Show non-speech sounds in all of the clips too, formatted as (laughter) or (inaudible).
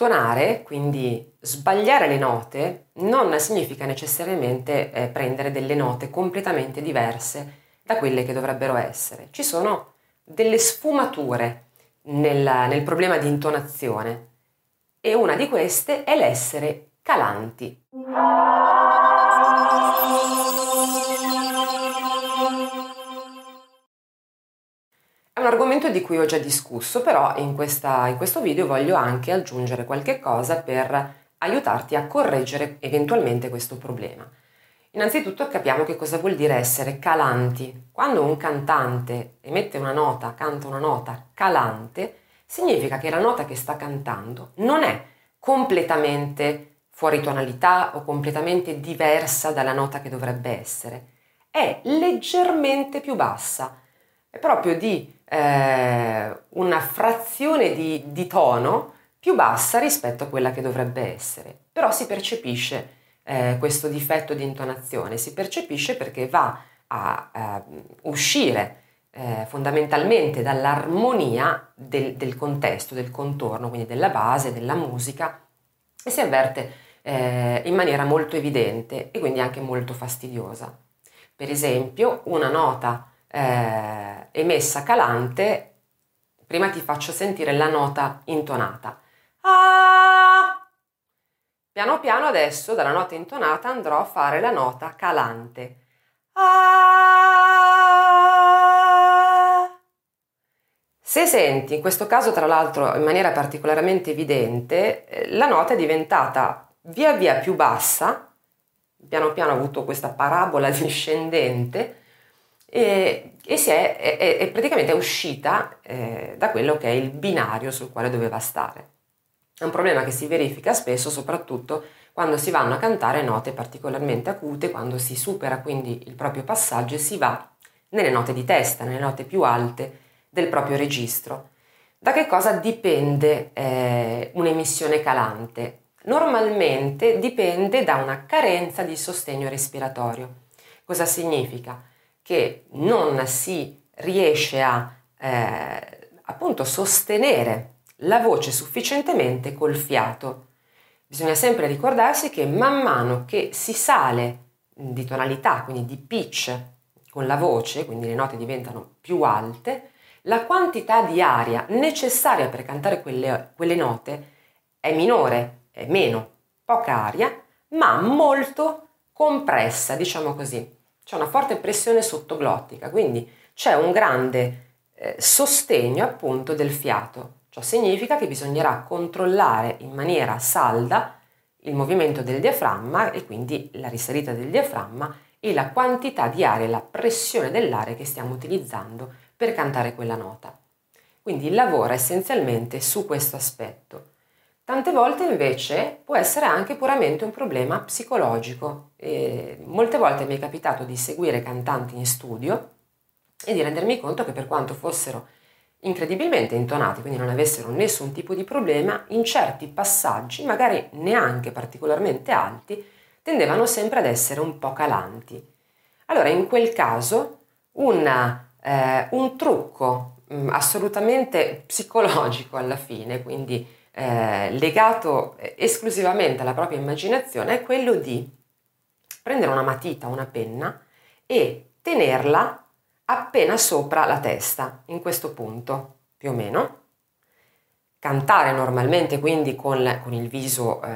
stonare, quindi sbagliare le note, non significa necessariamente eh, prendere delle note completamente diverse da quelle che dovrebbero essere. Ci sono delle sfumature nel, nel problema di intonazione e una di queste è l'essere calanti. Argomento di cui ho già discusso, però in, questa, in questo video voglio anche aggiungere qualche cosa per aiutarti a correggere eventualmente questo problema. Innanzitutto capiamo che cosa vuol dire essere calanti. Quando un cantante emette una nota, canta una nota calante, significa che la nota che sta cantando non è completamente fuori tonalità o completamente diversa dalla nota che dovrebbe essere, è leggermente più bassa, è proprio di eh, una frazione di, di, tono più bassa rispetto a quella che dovrebbe essere. Però si percepisce eh, questo difetto di intonazione, si percepisce perché va a, a uscire eh, fondamentalmente dall'armonia del, del, contesto, del contorno, quindi della base, della musica e si avverte eh, in maniera molto evidente e quindi anche molto fastidiosa. Per esempio, una nota eh, emessa calante, prima ti faccio sentire la nota intonata. Ah! Piano piano adesso dalla nota intonata andrò a fare la nota calante. Ah! Se senti, in questo caso tra l'altro in maniera particolarmente evidente, eh, la nota è diventata via via più bassa, piano piano ha avuto questa parabola (laughs) discendente, e, e si è, è, è, praticamente uscita eh, da quello che è il binario sul quale doveva stare. È un problema che si verifica spesso, soprattutto quando si vanno a cantare note particolarmente acute, quando si supera quindi il proprio passaggio e si va nelle note di testa, nelle note più alte del proprio registro. Da che cosa dipende eh, un'emissione calante? Normalmente dipende da una carenza di sostegno respiratorio. Cosa significa? Che non si riesce a eh, appunto sostenere la voce sufficientemente col fiato. Bisogna sempre ricordarsi che man mano che si sale di tonalità, quindi di pitch con la voce, quindi le note diventano più alte, la quantità di aria necessaria per cantare quelle, quelle note è minore, è meno, poca aria, ma molto compressa, diciamo così c'è una forte pressione sottoglottica, quindi c'è un grande eh, sostegno appunto del fiato. Ciò significa che bisognerà controllare in maniera salda il movimento del diaframma e quindi la risalita del diaframma e la quantità di aria, la pressione dell'aria che stiamo utilizzando per cantare quella nota. Quindi lavora essenzialmente su questo aspetto. Tante volte invece può essere anche puramente un problema psicologico. E molte volte mi è capitato di seguire cantanti in studio e di rendermi conto che per quanto fossero incredibilmente intonati, quindi non avessero nessun tipo di problema, in certi passaggi, magari neanche particolarmente alti, tendevano sempre ad essere un po' calanti. Allora in quel caso una, eh, un trucco mh, mm, assolutamente psicologico alla fine, quindi eh, legato eh, esclusivamente alla propria immaginazione è quello di prendere una matita, una penna e tenerla appena sopra la testa, in questo punto più o meno. Cantare normalmente quindi con, con il viso eh,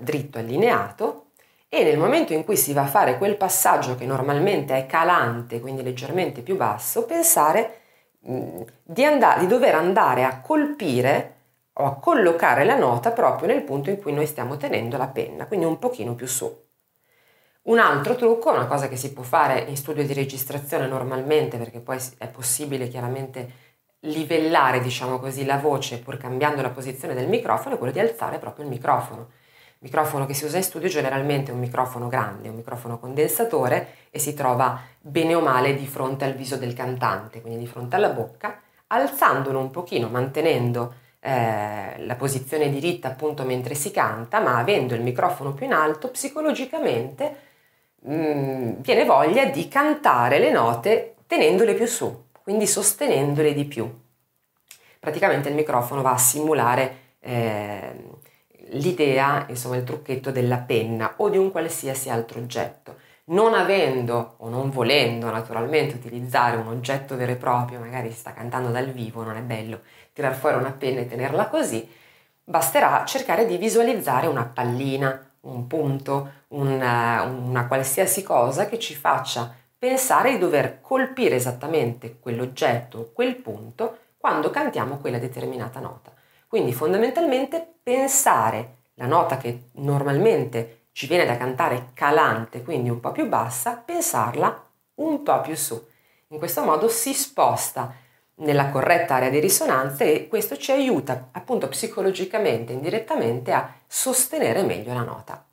dritto allineato e nel momento in cui si va a fare quel passaggio che normalmente è calante, quindi leggermente più basso, pensare mh, mm, di, andare, di dover andare a colpire a collocare la nota proprio nel punto in cui noi stiamo tenendo la penna, quindi un pochino più su. Un altro trucco, una cosa che si può fare in studio di registrazione normalmente, perché poi è possibile chiaramente livellare, diciamo così, la voce pur cambiando la posizione del microfono, è quello di alzare proprio il microfono. Il microfono che si usa in studio generalmente è un microfono grande, un microfono condensatore e si trova bene o male di fronte al viso del cantante, quindi di fronte alla bocca, alzandolo un pochino, mantenendo eh, la posizione diritta appunto mentre si canta, ma avendo il microfono più in alto, psicologicamente mh, mm, viene voglia di cantare le note tenendole più su, quindi sostenendole di più. Praticamente il microfono va a simulare eh, l'idea, insomma il trucchetto della penna o di un qualsiasi altro oggetto. Non avendo o non volendo naturalmente utilizzare un oggetto vero e proprio, magari si sta cantando dal vivo, non è bello tirar fuori una penna e tenerla così, basterà cercare di visualizzare una pallina, un punto, una, una qualsiasi cosa che ci faccia pensare di dover colpire esattamente quell'oggetto, quel punto, quando cantiamo quella determinata nota. Quindi fondamentalmente pensare la nota che normalmente ci viene da cantare calante, quindi un po' più bassa, pensarla un po' più su. In questo modo si sposta nella corretta area di risonanza e questo ci aiuta appunto psicologicamente, indirettamente a sostenere meglio la nota.